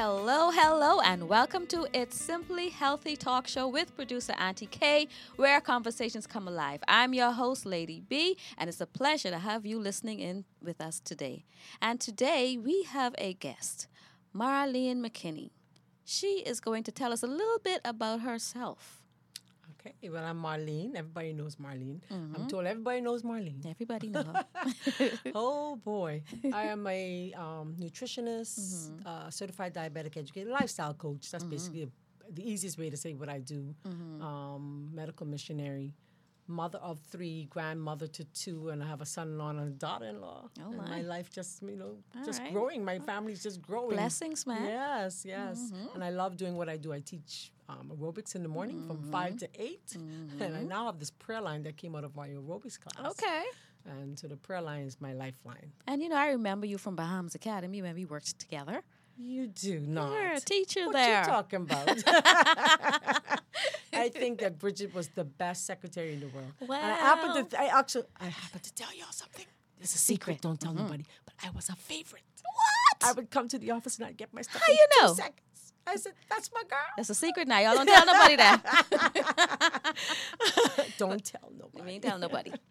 Hello, hello, and welcome to It's Simply Healthy Talk Show with producer Auntie K, where conversations come alive. I'm your host, Lady B, and it's a pleasure to have you listening in with us today. And today we have a guest, Marlene McKinney. She is going to tell us a little bit about herself. Okay, well, I'm Marlene. Everybody knows Marlene. I'm told everybody knows Marlene. Everybody know her. oh boy, I am a um, nutritionist, uh, certified diabetic educator, lifestyle coach. That's basically the easiest way to say what I do. Um, medical missionary, mother of three, grandmother to two, and I have a son-in-law and a daughter-in-law. Oh, and my. my life just you know just right. growing. My oh. family's just growing. Blessings, man. Yes, yes. Mm-hmm. And I love doing what I do. I teach um, aerobics in the morning from mm-hmm. five to 8 and I mm-hmm. now have this prayer line that came out of my aerobics class. Okay. And so the prayer line is my lifeline. And you know, I remember you from Bahamas Academy when we worked together. You do not. You're a teacher there. what there. you talking about? I think that Bridget was the best secretary in the world. And I happen to, th- I actually, I happen to tell y'all something. It's a secret. Don't tell mm-hmm. nobody. But I was a favorite. What? I would come to the office and I'd get my stuff. How you know? I said, "That's my girl." That's a secret now. Y'all don't tell nobody that. Don't tell We nobody. ain't tell nobody.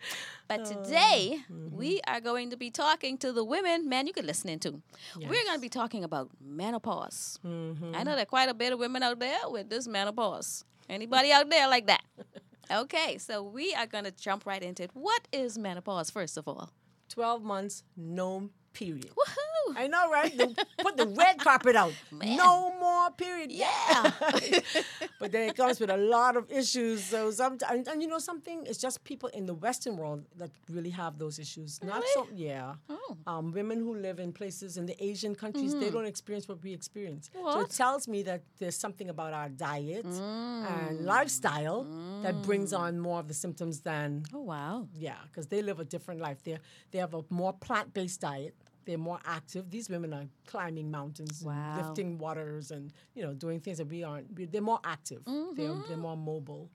Oh, But today, mm-hmm. we are going to be talking to the women, man, you could listen in to. We're going to be talking about menopause. Mm-hmm. I know there are quite a bit of women out there with this menopause. Anybody out there like that? Okay, so we are going to jump right into it. What is menopause, first of all? Twelve months, no period. Woohoo! I know, right? The- put the red carpet out. No more period. Yeah. but then it comes with a lot of issues. So sometimes, and you know something, it's just people in the Western world that really have those issues. Not so, yeah. Oh. Um, women who live in places in the Asian countries, they mm-hmm. don't experience what we experience. So it tells me that there's something about our diet mm. and lifestyle that brings mm. on more of the symptoms than Oh, wow. yeah, because they live a different life. They they have a more plant based diet. They're more active. These women are climbing mountains, Wow. and lifting waters, and you know doing things that we aren't. They're more active. They're they're more mobile.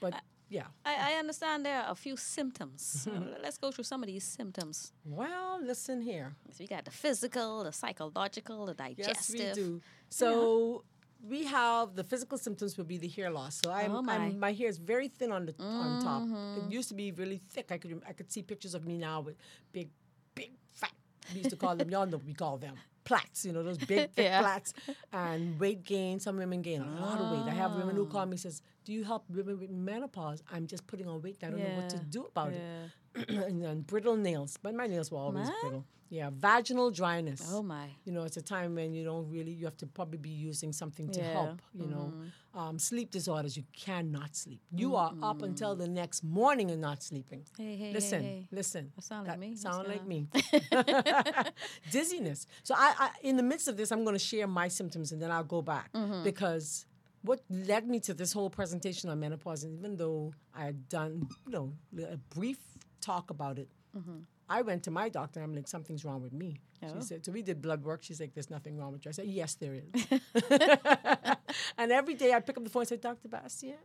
But yeah, I, I understand there are a few symptoms. Mm-hmm. Let's go through some of these symptoms. well, listen here. So we got the physical, the psychological, the digestive. Yes, we do. So. We have the physical symptoms would be the hair loss. So I'm, Oh, my. Mm-hmm. I'm my hair is very thin on the on top. It used to be really thick. I could I could see pictures of me now with big. We used to call them. Y'all know we call them plaits. You know those big thick Yeah. And weight gain. Some women gain a lot of weight. I have women who ah. call me says, "Do you help women with menopause? I'm just putting on weight. I don't know what to do about Yeah. it." and then brittle nails. But my nails were always What? brittle. Yeah, vaginal dryness Oh, my. you know, it's a time when you don't really, you have to probably be using something to Yeah, help, you know. Um, sleep disorders, you cannot sleep. You are up until the next morning and not sleeping. Hey, hey, hey, listen, hey. listen. That sound like me. Sound like me. Dizziness. So I, I, in the midst of this, I'm going to share my symptoms and then I'll go back Mm-hmm. because what led me to this whole presentation on menopause, and even though I had done, you know, a brief talk about it, Mm-hmm. I went to my doctor. I'm like, something's wrong with me. Oh. She said, so we did blood work. She's like, there's nothing wrong with you. I said, yes, there is. and every day I pick up the phone and say, Dr. Bastien,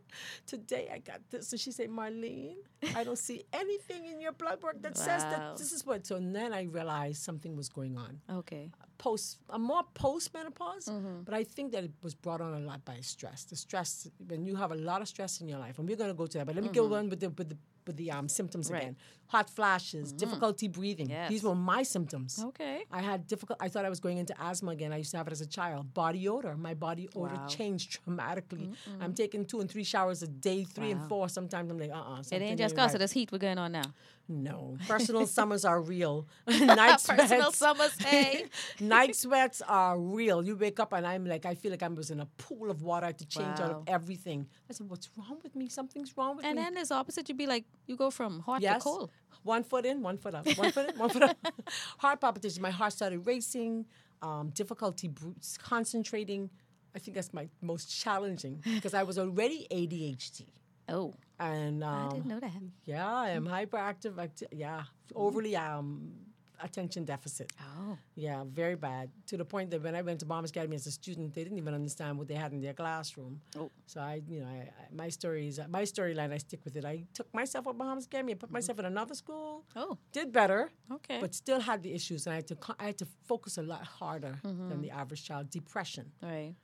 today I got this. And she said, Marlene, I don't see anything in your blood work that says that this is what. So then I realized something was going on. Okay. Post, I'm more post menopause, Mm-hmm. but I think that it was brought on a lot by stress. The stress, when you have a lot of stress in your life, and we're going to go to that, but let me go on with the, with the, with the um, symptoms Mm-hmm. Right. again. Hot flashes, difficulty breathing. Yes. These were my symptoms. Okay. I had difficult. I thought I was going into asthma again. I used to have it as a child. Body odor. My body odor Wow. changed dramatically. I'm taking two and three showers a day, three and four. Sometimes I'm like, uh, uh It ain't just because of this heat we're going on now. No, personal summers are real. Night sweats. Personal summers, hey. Night sweats are real. You wake up and I'm like, I feel like I was in a pool of water. I had to change out of everything. I said, what's wrong with me? Something's wrong with And me. And then there's opposite. You'd be like, you go from hot Yes. to cold. One foot in, one foot out. One foot in, one foot out. Heart palpitations. My heart started racing. Um, difficulty concentrating. I think that's my most challenging because I was already ADHD. Oh, And um, I didn't know that. yeah, I am hyperactive. Acti- yeah, overly um, attention deficit. Oh. Yeah, very bad. To the point that when I went to Bahamas Academy as a student, they didn't even understand what they had in their classroom. Oh. So I, you know, I, I, my story is my storyline. I stick with it. I took myself at Bahamas Academy. I put mm-hmm. myself in another school. Oh. Did better, Okay. but still had the issues, and I had to I had to focus a lot harder than mm-hmm. the average child. Depression, right.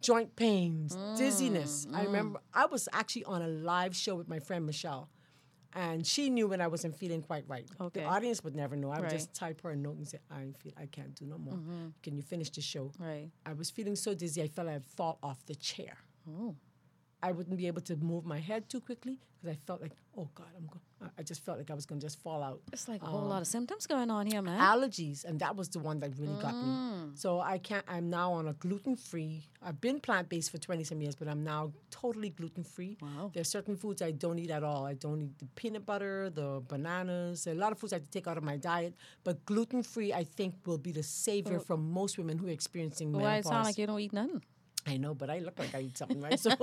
joint pains, dizziness. I mm. Mm. remember I was actually on a live show with my friend Michelle. And she knew when I wasn't feeling quite right. Okay. The audience would never know. I would Right. just type her a note and say, "I feel, I can't do no more. Mm-hmm. Can you finish the show?" Right. I was feeling so dizzy, I felt I'd fall off the chair. Oh. I wouldn't be able to move my head too quickly because I felt like, oh God, I'm going. I just felt like I was going to just fall out. It's like a whole um, lot of symptoms going on here, man. Allergies, and that was the one that really got me. Mm. So I can't. I'm now on a gluten free. I've been plant based for 20 some years, but I'm now totally gluten free. Wow. There's certain foods I don't eat at all. I don't eat the peanut butter, the bananas. A lot of foods I have to take out of my diet. But gluten free, I think, will be the savior for most women who are experiencing Why it menopause. sound like you don't eat nothing? I know, but I look like I eat something, right? So,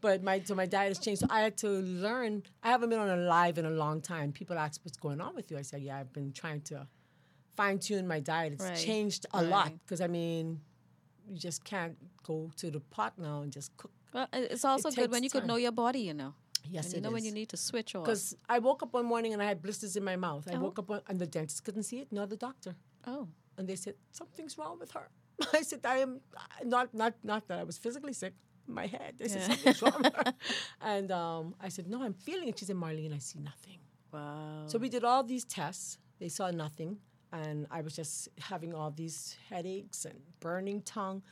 but my so my diet has changed. So I had to learn. I haven't been on a live in a long time. People ask, "What's going on with you?" I said, "Yeah, I've been trying to fine tune my diet. It's Right, changed a lot because I mean, you just can't go to the pot now and just cook. Well, it's also good when you could know your body, you know. Yes, and you it know when you need to switch off. Because I woke up one morning and I had blisters in my mouth. I Oh. woke up one, and the dentist couldn't see it, nor the doctor. Oh. and they said something's wrong with her. I said I am not not not that I was physically sick. My head. Said Yeah. something's wrong. And um, I said no, I'm feeling it. She said Marlene, I see nothing. Wow. So we did all these tests. They saw nothing, and I was just having all these headaches and burning tongue.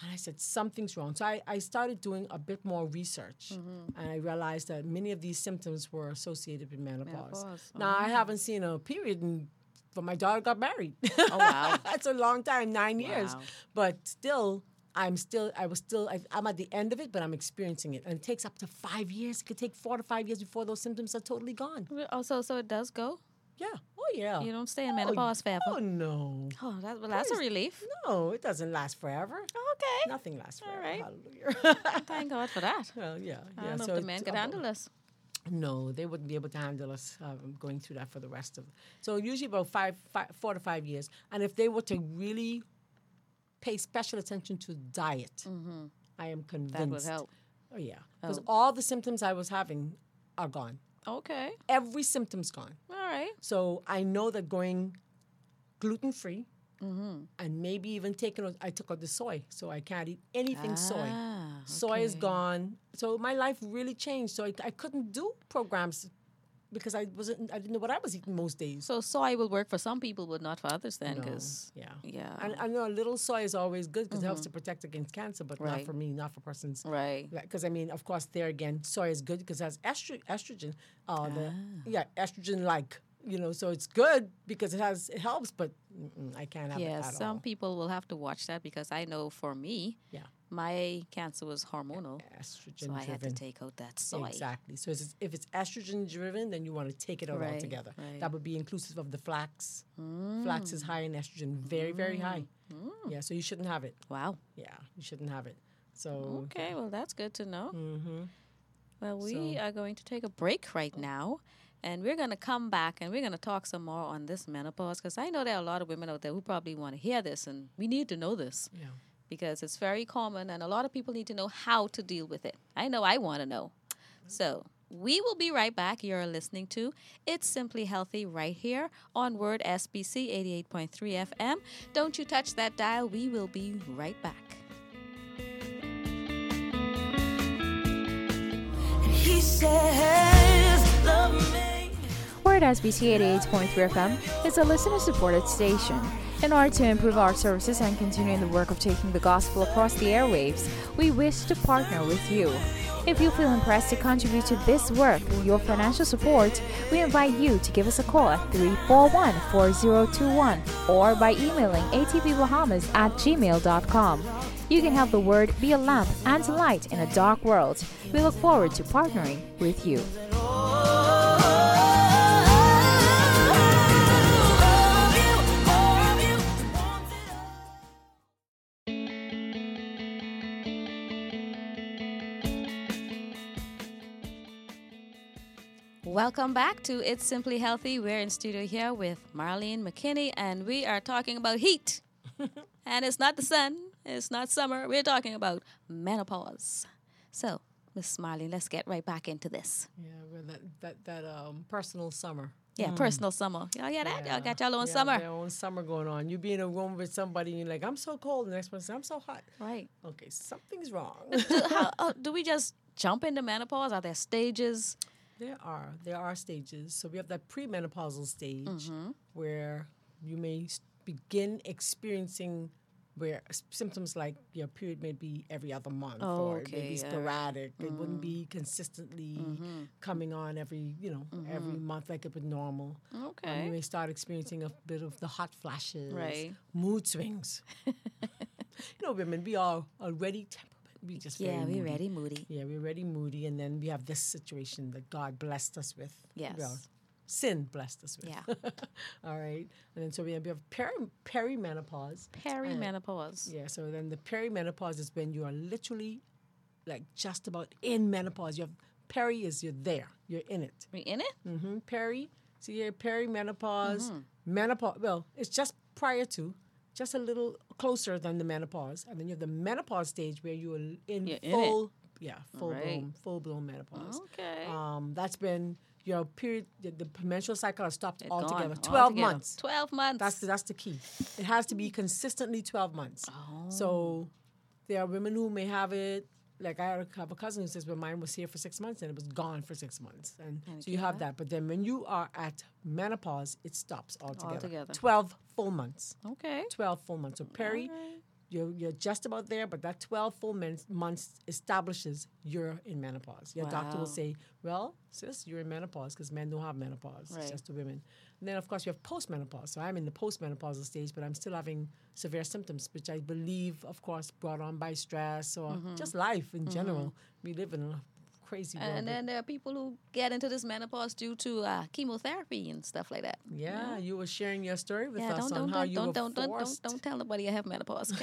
And I said something's wrong. So I, I started doing a bit more research, Mm-hmm. and I realized that many of these symptoms were associated with menopause. Menopause. Now I haven't seen a period in but my daughter got married. Oh, wow. That's a long time, nine years. But still, I'm still, I was still, I, I'm at the end of it, but I'm experiencing it. And it takes up to five years. It could take four to five years before those symptoms are totally gone. Also, oh, so it does go. Yeah. Oh, yeah. You don't stay in Oh, menopause forever. Oh, no. Oh, that, well, that's a relief. No, it doesn't last forever. Okay. Nothing lasts forever. right. Hallelujah. Thank God for that. well, yeah. I yeah. don't know so if the men could handle this. No, they wouldn't be able to handle us um, going through that for the rest of. So usually about five, five, four to five years. And if they were to really pay special attention to diet, I am convinced Mm-hmm. That would help. Oh yeah, because Oh. all the symptoms I was having are gone. Okay. Every symptom's gone. All right. So I know that going gluten free Mm-hmm. and maybe even taking out, I took out the soy, so I can't eat anything soy. Ah, Soy is okay. gone. So my life really changed. So I, I couldn't do programs because I wasn't. I didn't know what I was eating most days. So soy will work for some people, but not for others then, No, because yeah. yeah. And I know a little soy is always good because it helps to protect against cancer, but not Mm-hmm. For me, not for persons. right. Because I mean, of course, there again, soy is good because it has estro- estrogen. Uh, the, Ah. yeah, estrogen like you know, so it's good because it has it helps, but I can't have Yeah, it at some all. people will have to watch that because I know for me, Yeah, my cancer was hormonal, estrogen so I had to take out that soy. Exactly. So if it's, if it's estrogen driven, then you want to take it out Right, altogether. right. That would be inclusive of the flax. Flax is high in estrogen, very very high. Mm. Yeah, so you shouldn't have it. Wow. Yeah, you shouldn't have it. So Okay, well that's good to know. hmm Well, we So- are going to take a break right now. And we're going to come back and we're going to talk some more on this menopause because I know there are a lot of women out there who probably want to hear this and we need to know this yeah. because it's very common and a lot of people need to know how to deal with it. I know I want to know. So we will be right back. You're listening to It's Simply Healthy right here on Word SBC 88.3 FM. Don't you touch that dial. We will be right back. He says, love me. Word SBC 88.3 FM is a listener supported station. In order to improve our services and continuing the work of taking the gospel across the airwaves, we wish to partner with you. If you feel impressed to contribute to this work with your financial support, we invite you to give us a call at 341 4021 or by emailing atbbahamas at gmail.com. You can help the word be a lamp and light in a dark world. We look forward to partnering with you. Welcome back to It's Simply Healthy. We're in studio here with Marlene McKinney, and we are talking about heat. and it's not the sun, it's not summer. We're talking about menopause. So, Miss Marlene, let's get right back into this. Yeah, that that that um personal summer. Yeah, personal summer. Y'all hear that? Y'all got y'all own Yeah, summer. Their own summer going on. You be in a room with somebody and you're like, I'm so cold. And The next person says, I'm so hot. Right. Okay, something's wrong. do, how, uh, do we just jump into menopause? Are there stages? There are there are stages. So we have that premenopausal stage Mm-hmm. where you may begin experiencing where symptoms like your period may be every other month Oh, or okay, be yeah. sporadic. It wouldn't be consistently Mm-hmm. coming on every you know every month like it would normal. Um, you may start experiencing a bit of the hot flashes, Right. mood swings. you know, women, we are already. We just Yeah, we moody. ready, moody. Yeah, we're already moody, and then we have this situation that God blessed us with. Yes. Well, sin blessed us with. Yeah. All right, and then so we have, we have peri- perimenopause. Perimenopause. Yeah, so then the perimenopause is when you are literally, like, just about in menopause. You have peri is you're there, you're in it. We in it? Mm-hmm. Peri, so you're perimenopause, Mm-hmm. menopause. Well, it's just prior to, just a little closer than the menopause, and then you have the menopause stage where you are in You're in full, yeah, full Right. blown, full blown menopause. Okay. Um, that's been your period. The, the menstrual cycle has stopped Gone altogether. Twelve altogether. months. 12 months. That's the, that's the key. It has to be consistently 12 months. Oh. So there are women who may have it. Like I have a cousin who says, "Well, mine was here for six months and it was gone for six months." And so you have that. But then when you are at menopause, it stops altogether. Altogether. 12 full months. okay. 12 full months. So peri, you're, you're just about there, but that 12 full men- months establishes you're in menopause. Your doctor will say, well, sis, you're in menopause because men don't have menopause. Right. It's just the women. And then, of course, you have postmenopause. So I'm in the postmenopausal stage, but I'm still having severe symptoms, which I believe, of course, brought on by stress or Mm-hmm. just life in general. We live in a crazy world. And then there are people who get into this menopause due to uh, chemotherapy and stuff like that. yeah, you were sharing your story with Yeah, us don't on don't how don't you don't were don't, don't don't don't tell nobody I have menopause.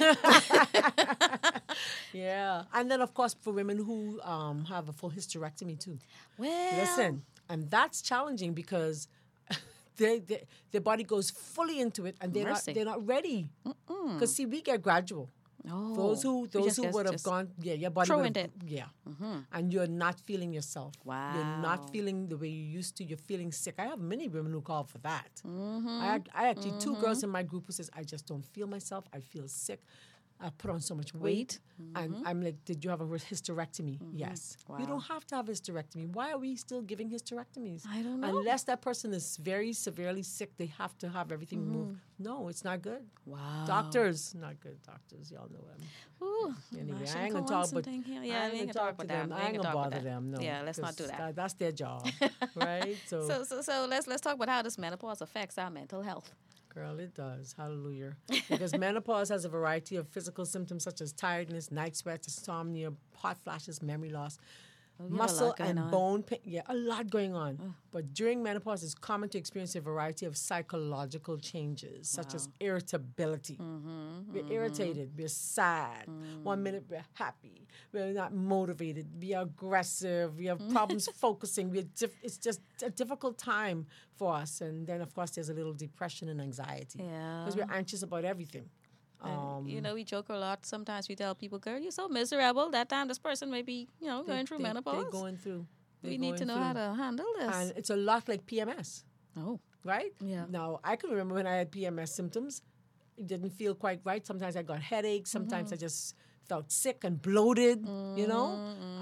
Yeah, and then of course for women who um, have a full hysterectomy too. well, Listen, and that's challenging because they, they, their body goes fully into it and they're Mercy. not they're not ready. Because see, we get gradual. Oh, Those who those just who would have gone, yeah, your body would have, it. yeah, and you're not feeling yourself. Wow, you're not feeling the way you used to. You're feeling sick. I have many women who call for that. Mm-hmm. I, I actually two girls in my group who says I just don't feel myself. I feel sick. I put on so much weight, and mm-hmm. I'm like, did you have a hysterectomy? Mm-hmm. Yes. Wow. You don't have to have a hysterectomy. Why are we still giving hysterectomies? I don't know. Unless that person is very severely sick, they have to have everything mm-hmm. moved. No, it's not good. Wow. Doctors, not good. Doctors, y'all know them. Ooh, Anyway, I ain't gonna talk, but something here. I Yeah, ain't gonna talk about them. I ain't gonna bother them. No, Yeah, let's not do that. that- That's their job, right? So, So, so, so let's let's talk about how this menopause affects our mental health. Girl, it does. Hallelujah. Because menopause has a variety of physical symptoms such as tiredness, night sweats, insomnia, hot flashes, memory loss. Oh, you have a muscle and on. bone pain. Yeah, a lot going on. But during menopause, it's common to experience a variety of psychological changes, such as irritability. Mm-hmm, we're irritated, we're sad. Mm. One minute we're happy, we're not motivated, we're aggressive, we have problems focusing. We're diff- it's just a difficult time for us. And then, of course, there's a little depression and anxiety because Yeah. we're anxious about everything. And, Um, you know, we joke a lot. Sometimes we tell people, "Girl, you're so miserable." That time, this person may be, you know, they- going through they- menopause. They're going through. we They're need to know how to handle this. And it's a lot like PMS. oh, right? Yeah. Now I can remember when I had PMS symptoms. It didn't feel quite right. Sometimes I got headaches. Sometimes Mm-hmm. I just felt sick and bloated. You know,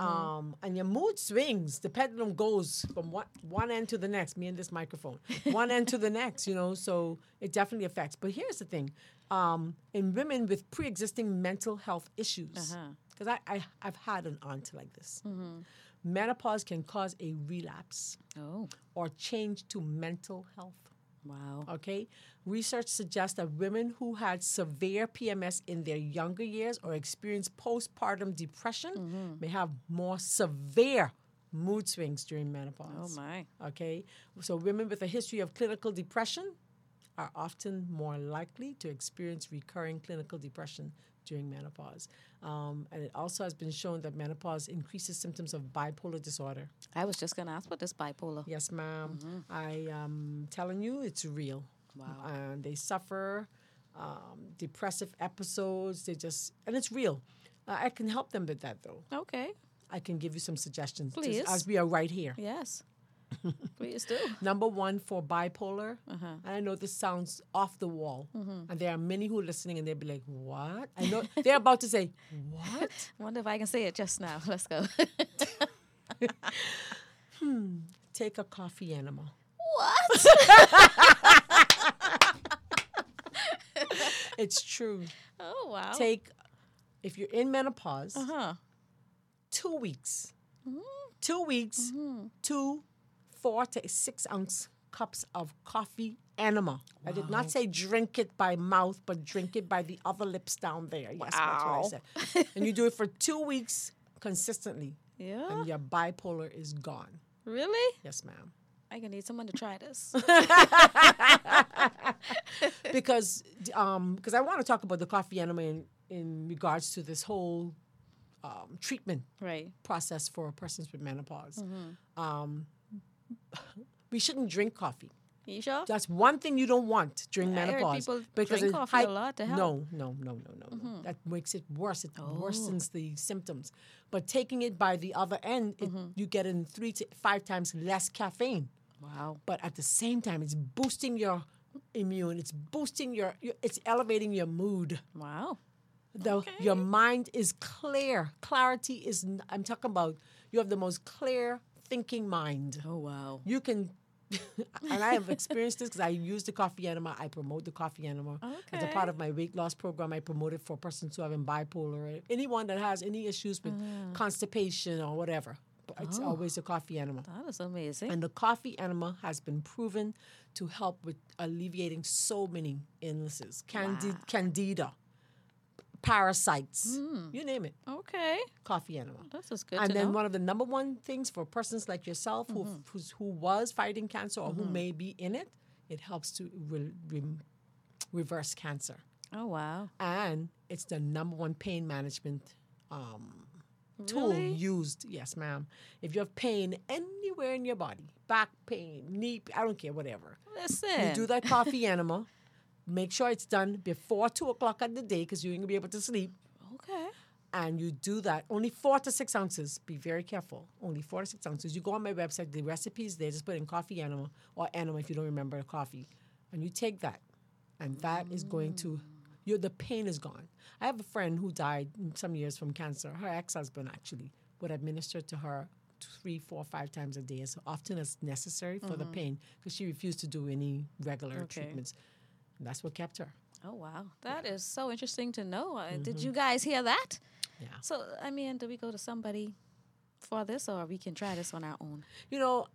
um, and your mood swings. The pendulum goes from one one end to the next. Me and this microphone, one end to the next. You know, so it definitely affects. But here's the thing: um, in women with pre-existing mental health issues, Uh-huh. because I, I I've had an aunt like this. Menopause can cause a relapse oh, or change to mental health. wow. Okay. Research suggests that women who had severe PMS in their younger years or experienced postpartum depression Mm-hmm. may have more severe mood swings during menopause. Oh my. Okay. So women with a history of clinical depression are often more likely to experience recurring clinical depression during menopause. Um, and it also has been shown that menopause increases symptoms of bipolar disorder. I was just gonna ask about this bipolar. Yes, madam I am telling you, it's real. Wow. And they suffer um, depressive episodes. They just, and it's real. Uh, I can help them with that though. Okay. I can give you some suggestions Please. as we are right here. Yes. Please do. Number one for bipolar, Uh-huh. and I know this sounds off the wall, Mm-hmm. and there are many who are listening and they'll be like, "What?" I know they're about to say, "What?" Wonder if I can say it just now. Let's go. hmm. Take a coffee enema. what? It's true. Oh wow. Take if you're in menopause, Uh huh. two weeks, Mm-hmm. two weeks, two four to six ounce cups of coffee enema. I did not say drink it by mouth, but drink it by the other lips down there. Yes, that's what I Wow. said. and you do it for two weeks consistently, Yeah. and your bipolar is gone. Really? Yes, ma'am. I can need someone to try this. because um because I want to talk about the coffee enema in, in regards to this whole um, treatment right. process for persons with menopause. Mm-hmm. Um, we shouldn't drink coffee. You sure? That's one thing you don't want during I heard menopause. people because drink coffee a lot to help. Mm-hmm. No, no, no, no, no, no. That makes it worse. It Oh. worsens the symptoms. But taking it by the other end, it, Mm-hmm. you get in three to five times less caffeine. Wow. But at the same time, it's boosting your immune. It's boosting your. your it's elevating your mood. Wow. The, Your mind is clear. Clarity is. I'm talking about. You have the most clear thinking mind. Oh wow. You can. and I have experienced this because I use the coffee enema. I promote the coffee enema as a part of my weight loss program. I promote it for persons who have bipolar, anyone that has any issues with Mm. constipation or whatever. But Oh. it's always a coffee enema. That is amazing. And the coffee enema has been proven to help with alleviating so many illnesses. Candid, Candida, parasites, mm. you name it, okay. coffee enema. This is good and then know. one of the number one things for persons like yourself who, mm-hmm. who's, who was fighting cancer or who mm-hmm. may be in it, it helps to re- re- reverse cancer. oh wow. And it's the number one pain management um, tool Really? used. Yes, ma'am. If you have pain anywhere in your body, back pain, knee, I don't care, whatever. Listen. You do that coffee enema. Make sure it's done before two o'clock at the day because you ain't gonna be able to sleep. Okay. And you do that only four to six ounces. Be very careful. Only four to six ounces. You go on my website. The recipe is there. Just put in coffee enema or enema if you don't remember the coffee, and you take that, and that is going to. Your the pain is gone. I have a friend who died some years from cancer. Her ex-husband actually would administer to her three, four, five times a day as often as necessary for the mm-hmm. pain because she refused to do any regular Okay. treatments. And that's what kept her. Oh wow. That is so interesting to know. Uh, Did you guys hear that? Yeah. So I mean, do we go to somebody for this, or we can try this on our own? You know,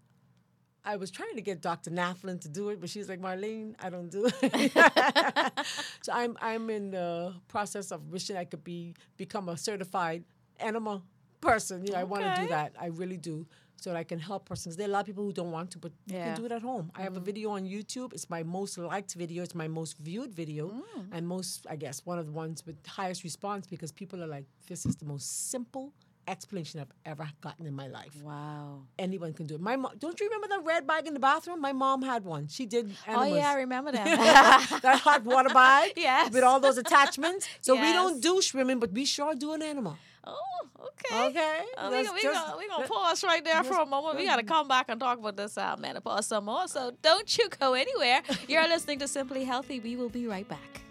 I was trying to get Dr. Nathlin to do it, but she's like, Marlene, I don't do it. so I'm I'm in the process of wishing I could be become a certified enema person. You know, I want to do that. I really do. So that I can help persons. There are a lot of people who don't want to, but you can do it at home. I have a mm. video on YouTube. It's my most liked video. It's my most viewed video, mm. and most, I guess, one of the ones with highest response because people are like, "This is the most simple explanation I've ever gotten in my life." Wow. anyone can do it. My mom, don't you remember that red bag in the bathroom? My mom had one. She did enemas. Oh yeah, I remember that. that hot water bag Yes. with all those attachments. So we don't do swimming, but we sure do an enema. Oh, okay. Okay, Uh, we let's we gonna, we gonna pause right there for a moment. We got to come back and talk about this uh, menopause some more. So don't you go anywhere. You're listening to Simply Healthy. We will be right back.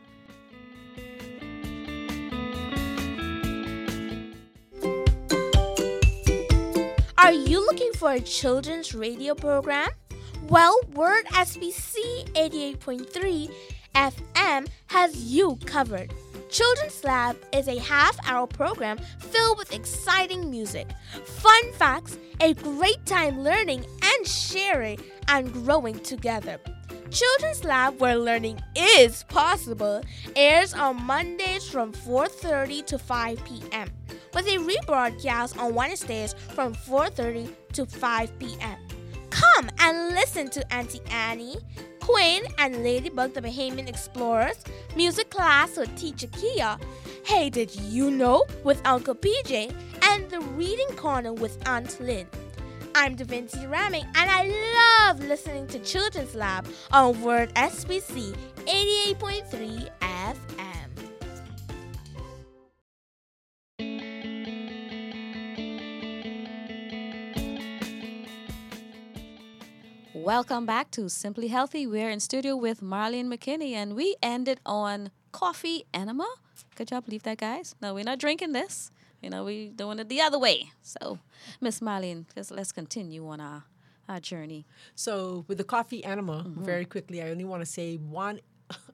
Are you looking for a children's radio program? Well, Word SBC 88.3 FM has you covered. Children's Lab is a half hour program filled with exciting music, fun facts, a great time learning and sharing and growing together. Children's Lab where learning is possible airs on Mondays from 4:30 to 5 p.m. with a rebroadcast on Wednesdays from 4:30 to 5 p.m. Come and listen to Auntie Annie, Quinn, and Ladybug the Bahamian Explorers, music class with Teacher Kia, Hey, Did You Know with Uncle PJ and the Reading Corner with Aunt Lynn. I'm Davinci Ramming and I love listening to Children's Lab on Word SBC 88.3 FM. Welcome back to Simply Healthy. We're in studio with Marlene McKinney, and we ended on coffee enema. Good job, believe that, guys. No, we're not drinking this. You know, we're doing it the other way. So, Miss Marlene, let's, let's continue on our, our journey. So with the coffee enema, mm-hmm. very quickly, I only want to say one.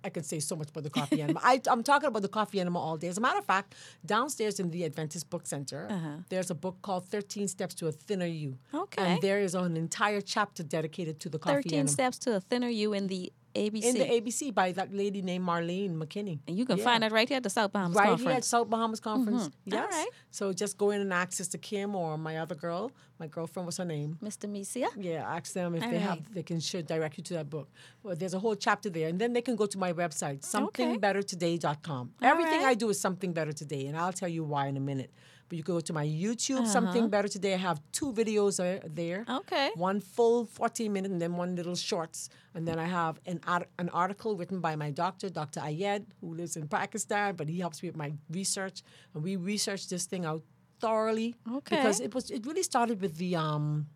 I could say so much about the coffee enema. I, I'm talking about the coffee enema all day. As a matter of fact, downstairs in the Adventist Book Center, uh-huh. there's a book called 13 Steps to a Thinner You. Okay. And there is an entire chapter dedicated to the coffee 13 enema. steps to a thinner you in the ABC. In the ABC by that lady named Marlene McKinney. and you can Yeah. find that right here at the South Bahamas Conference. right here at South Bahamas Conference. Mm-hmm. Yes. All right. So just go in and access to Kim or my other girl. My girlfriend, what's her name? Mr. Misia. Yeah, ask them if All they right. have, they can should direct you to that book. Well, there's a whole chapter there, and then they can go to my website, somethingbettertoday.com. Everything right. I do is something better today, and I'll tell you why in a minute. But you can go to my YouTube, Uh-huh. something better today. I have two videos there. Okay. One full 14 minute, and then one little shorts, and then I have an art- an article written by my doctor, Dr. Ayed, who lives in Pakistan, but he helps me with my research, and we researched this thing out thoroughly Okay. because it was it really started with the um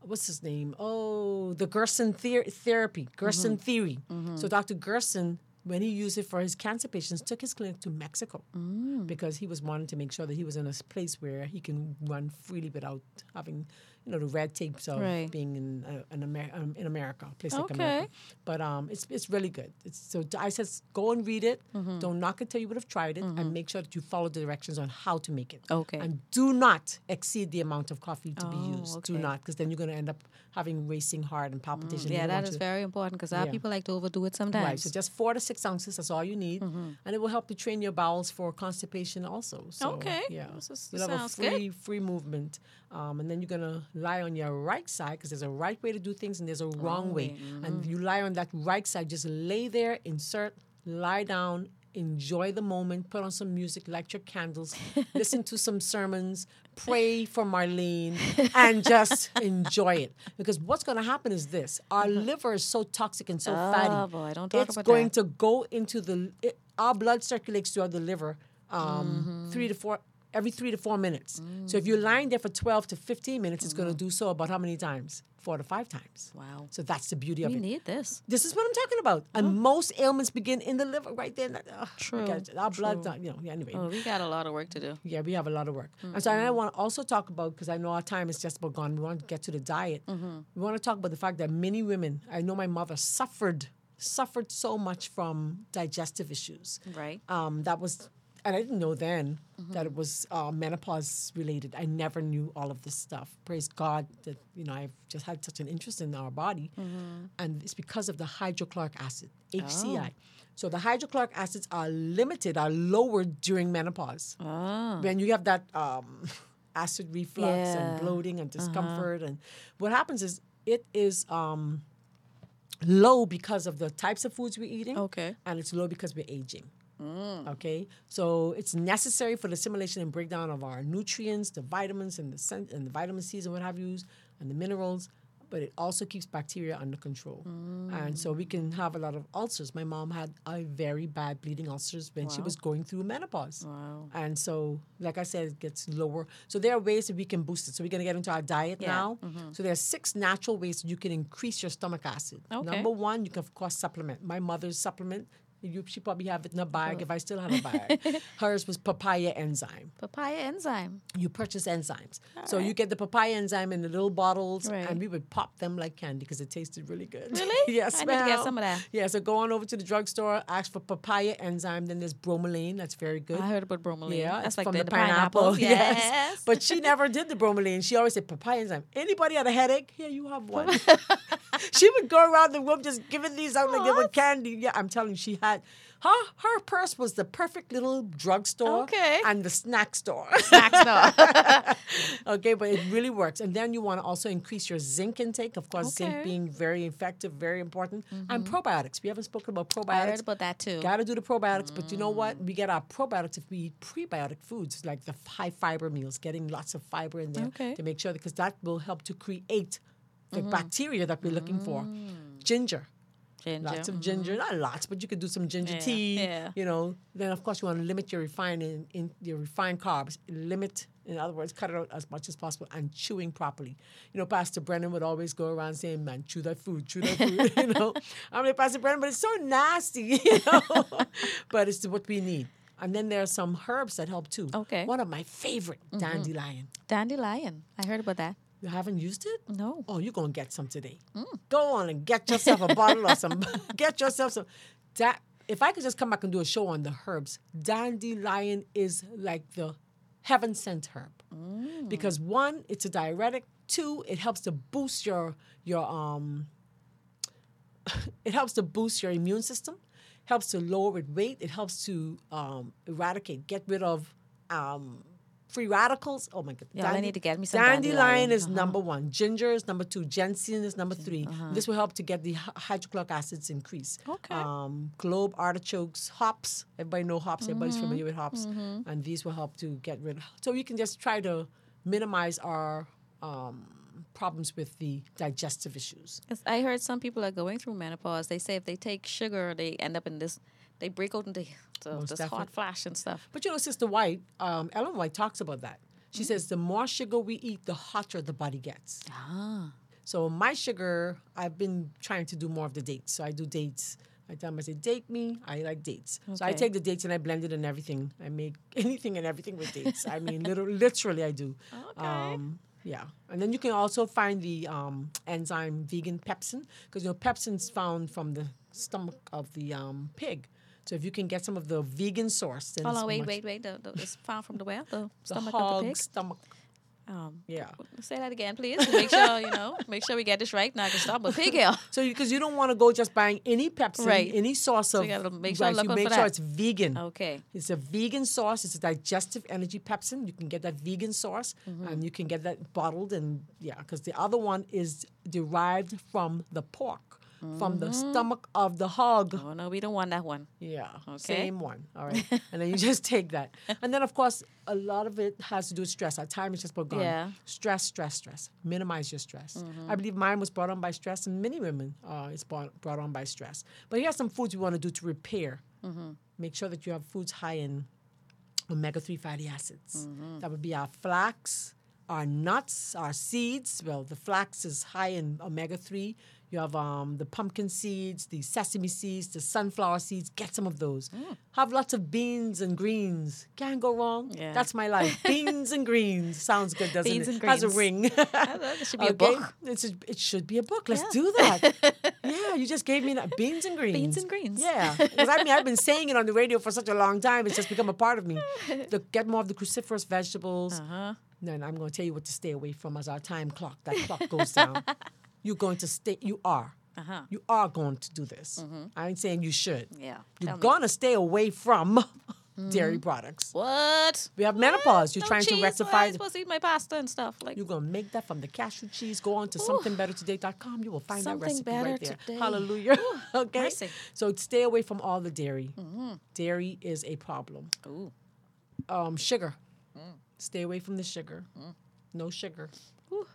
what's his name? Oh, the Gerson ther- therapy, Gerson theory. So Dr. Gerson, when he used it for his cancer patients, took his clinic to Mexico because he was wanting to make sure that he was in a place where he can run freely without having, you know, the red tapes of Right. being in uh, in, Amer- um, in America, a place like Okay. America. But um, it's it's really good. It's, so I says go and read it. Don't knock it till you would have tried it, and make sure that you follow the directions on how to make it. Okay. And do not exceed the amount of coffee to be Oh, used. Do not, because then you're going to end up having racing heart and palpitation. Mm, you Yeah, that is to- very important because our Yeah. people like to overdo it sometimes. Right, so just four to six ounces, that's all you need. Mm-hmm. And it will help to train your bowels for constipation also. So, Okay. Yeah. Is- You'll have a sounds good. free, free movement. Um, and then you're going to lie on your right side because there's a right way to do things and there's a wrong way. Oh, and mm-hmm. you lie on that right side, just lay there, insert, lie down, enjoy the moment, put on some music, light your candles, listen to some sermons, pray for Marlene, and just enjoy it. Because what's going to happen is this our liver is so toxic and so fatty. Oh, boy, don't talk it's about going that. to go into the, it, our blood circulates throughout the liver um, Mm-hmm. three to four, every three to four minutes. So if you're lying there for 12 to 15 minutes, it's going to do so about how many times? Four to five times. Mm-hmm. Wow. So that's the beauty of We it. need this. This is what I'm talking about. And most ailments begin in the liver right there. Oh. True. Our blood's not, you know, yeah, anyway. Oh, we got a lot of work to do. Yeah, we have a lot of work. And Mm-hmm. so I want to also talk about, because I know our time is just about gone, we want to get to the diet. Mm-hmm. We want to talk about the fact that many women, I know my mother suffered, suffered so much from digestive issues. Right. Um, that was, and I didn't know then Mm-hmm. that it was uh, menopause related. I never knew all of this stuff. Praise God that, you know, I've just had such an interest in our body. Mm-hmm. And it's because of the hydrochloric acid, Oh. HCl. So the hydrochloric acids are limited, are lowered during menopause Oh. when you have that um, acid reflux Yeah. Uh-huh. and bloating and discomfort and what happens is it is um, low because of the types of foods we're eating Okay. and it's low because we're aging Mm. okay so it's necessary for the assimilation and breakdown of our nutrients the vitamins and the sen- and the vitamin c's and what have you and the minerals but it also keeps bacteria under control and so we can have a lot of ulcers my mom had a very bad bleeding ulcers when she was going through menopause Wow. and so, like I said, it gets lower. So there are ways that we can boost it. So we're gonna get into our diet Yeah, now. So there are six natural ways that you can increase your stomach acid. Okay. Number one, you can of course supplement. My mother's supplement. You, she probably have it in a bag. If I still have a bag, hers was papaya enzyme. Papaya enzyme. You purchase enzymes, so you get the papaya enzyme in the little bottles, Right. and we would pop them like candy because it tasted really good. Really? yes, I need to get ma'am. some of that. Yeah, so go on over to the drugstore, ask for papaya enzyme. Then there's bromelain. That's very good. I heard about bromelain. Yeah, That's it's like from the, the, the pineapple. Yes. but she never did the bromelain. She always said papaya enzyme. Anybody had a headache? Here, you have one. she would go around the room just giving these out like they were candy. Yeah, I'm telling you, she had her her purse was the perfect little drugstore Okay. and the snack store. Snacks, no. okay, but it really works. And then you want to also increase your zinc intake. Of course, Okay. Mm-hmm. zinc being very effective, very important. And probiotics. We haven't spoken about probiotics. I heard about that too. Got to do the probiotics, but you know what? We get our probiotics if we eat prebiotic foods like the high fiber meals, getting lots of fiber in there Okay. to make sure because that will help to create the Mm-hmm. bacteria that we're looking for. Ginger. Ginger. Lots of ginger, mm-hmm. not lots, but you could do some ginger Yeah, tea. yeah. You know, then of course you want to limit your refined in, in your refined carbs. Limit, in other words, cut it out as much as possible and chewing properly. You know, Pastor Brennan would always go around saying, "Man, chew that food, chew that food." you know, I'm like Pastor Brennan, but it's so nasty. You know, but it's what we need. And then there are some herbs that help too. Okay. One of my favorite, mm-hmm. dandelion. Dandelion. I heard about that. You haven't used it? No. Oh, you're gonna get some today. Go on and get yourself a bottle or some. Get yourself some. That if I could just come back and do a show on the herbs, dandelion is like the heaven sent herb because one, it's a diuretic. Two, it helps to boost your your um. It helps to boost your immune system, helps to lower weight. It helps to um, eradicate, get rid of um, free radicals. Oh my god! Yeah, I need to get me some dandelion. dandelion. is Uh-huh. number one. Ginger is number two. Ginseng is number 3 This will help to get the hydrochloric acids increase. Okay. Um, clove, artichokes, hops. Everybody know hops. Everybody's Mm-hmm. familiar with hops, and these will help to get rid. of So you can just try to minimize our um, problems with the digestive issues. I heard some people are going through menopause. They say if they take sugar, they end up in this. They break out into so Most this definitely. hot flash and stuff. But you know, Sister White, um, Ellen White talks about that. She says the more sugar we eat, the hotter the body gets. Ah. So my sugar, I've been trying to do more of the dates. So I do dates. I tell them, I say, date me. I like dates. Okay. So I take the dates and I blend it and everything. I make anything and everything with dates. I mean, literally, literally I do. Okay. Um, yeah. And then you can also find the um, enzyme vegan pepsin because, you know, pepsin's found from the stomach of the um, pig. So if you can get some of the vegan source, then Hold on, wait, wait, wait. The, it's found from the where? The the stomach hog of the pig. stomach. Um, Yeah. say that again, please. Make sure you know. Make sure we get this right. Now I can stop with pig hair. So because you, don't want to go just buying any pepsin, Right. any sauce So of gotta make sure rice. you make sure that. it's vegan. Okay. It's a vegan sauce. It's a digestive enzyme pepsin. You can get that vegan sauce, Mm-hmm. and you can get that bottled. And yeah, because the other one is derived from the pork, from the stomach of the hog. Mm-hmm. Oh no, we don't want that one. Yeah, Okay. same one. All right, and then you just take that, and then of course a lot of it has to do with stress. Our time is just about gone. Yeah. Stress, stress, stress. Minimize your stress. Mm-hmm. I believe mine was brought on by stress, and many women uh, is brought, brought on by stress. But here are some foods you want to do to repair. Mm-hmm. Make sure that you have foods high in omega three fatty acids. Mm-hmm. That would be our flax, our nuts, our seeds. Well, the flax is high in omega three. You have um, the pumpkin seeds, the sesame seeds, the sunflower seeds. Get some of those. Have lots of beans and greens. Can't go wrong. Yeah. That's my life. beans and greens. Sounds good, doesn't it? Beans it? and Has a ring. It should be a book. It's a, it should be a book. Let's Yeah. do that. yeah, you just gave me that. Beans and greens. Beans and greens. Yeah. Because I mean, I've been saying it on the radio for such a long time. It's just become a part of me. To get more of the cruciferous vegetables. Uh-huh. Then I'm going to tell you what to stay away from as our time clock, that clock goes down. You're going to stay, you are. Uh-huh. You are going to do this. I ain't saying you should. Yeah. You're going to stay away from dairy products. What? We have menopause. You're No trying cheese? to rectify. Why am I supposed to eat my pasta and stuff? Like You're gonna make that from the cashew cheese. Go on to somethingbettertoday.com. You will find that recipe right there. today. Hallelujah. okay. mercy. So stay away from all the dairy. Dairy is a problem. Ooh. Um, sugar. Stay away from the sugar. No sugar.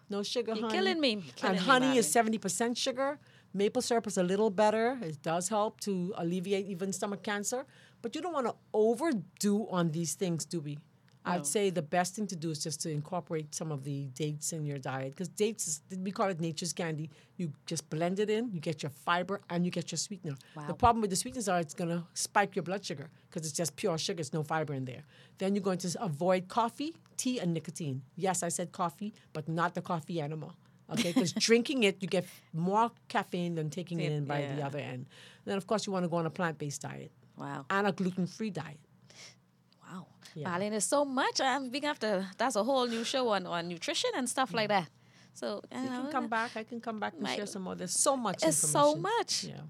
No sugar, You're honey. killing me. You're killing and me, honey is seventy percent sugar. Maple syrup is a little better. It does help to alleviate even stomach cancer. But you don't want to overdo on these things, do we? I'd oh. say the best thing to do is just to incorporate some of the dates in your diet because dates is we call it nature's candy. You just blend it in, you get your fiber and you get your sweetener. The problem with the sweeteners are it's gonna spike your blood sugar because it's just pure sugar, it's no fiber in there. Then you're going to avoid coffee, tea, and nicotine. Yes, I said coffee, but not the coffee enema. Okay, because drinking it, you get more caffeine than taking it Yeah, in by the other end. Then, of course, you want to go on a plant based diet Wow. and a gluten free diet. Yeah. Marlene, there's so much. I'm being have to that's a whole new show on, on nutrition and stuff like that. So You uh, can come back. I can come back and share some more. There's so much It's so much. Yeah.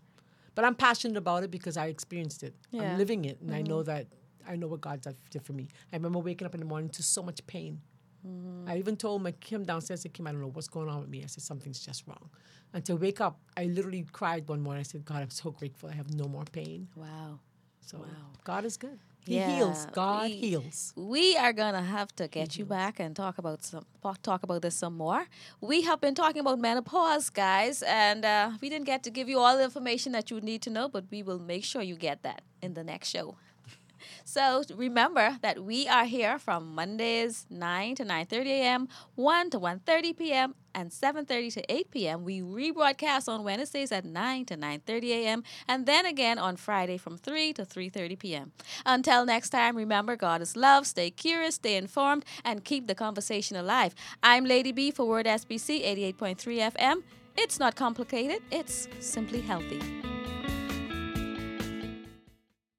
But I'm passionate about it because I experienced it. Yeah. Mm-hmm. I'm living it. And I know that I know what God did did for me. I remember waking up in the morning to so much pain. Mm-hmm. I even told my Kim downstairs, I said, Kim, I don't know what's going on with me. I said, something's just wrong. And to wake up, I literally cried one morning. I said, God, I'm so grateful. I have no more pain. Wow. So Wow. God is good. He Yeah, heals. God we- heals. We are gonna have to get you back and talk about some talk about this some more. We have been talking about menopause, guys, and uh, we didn't get to give you all the information that you need to know, but we will make sure you get that in the next show. So remember that we are here from Mondays 9 to 9:30 a.m., 1 to 1:30 p.m., and 7:30 to 8 p.m. We rebroadcast on Wednesdays at 9 to 9:30 a.m. and then again on Friday from 3 to 3:30 p.m. Until next time, remember God is love. Stay curious, stay informed, and keep the conversation alive. I'm Lady B for Word SBC 88.3 FM. It's not complicated. It's simply healthy.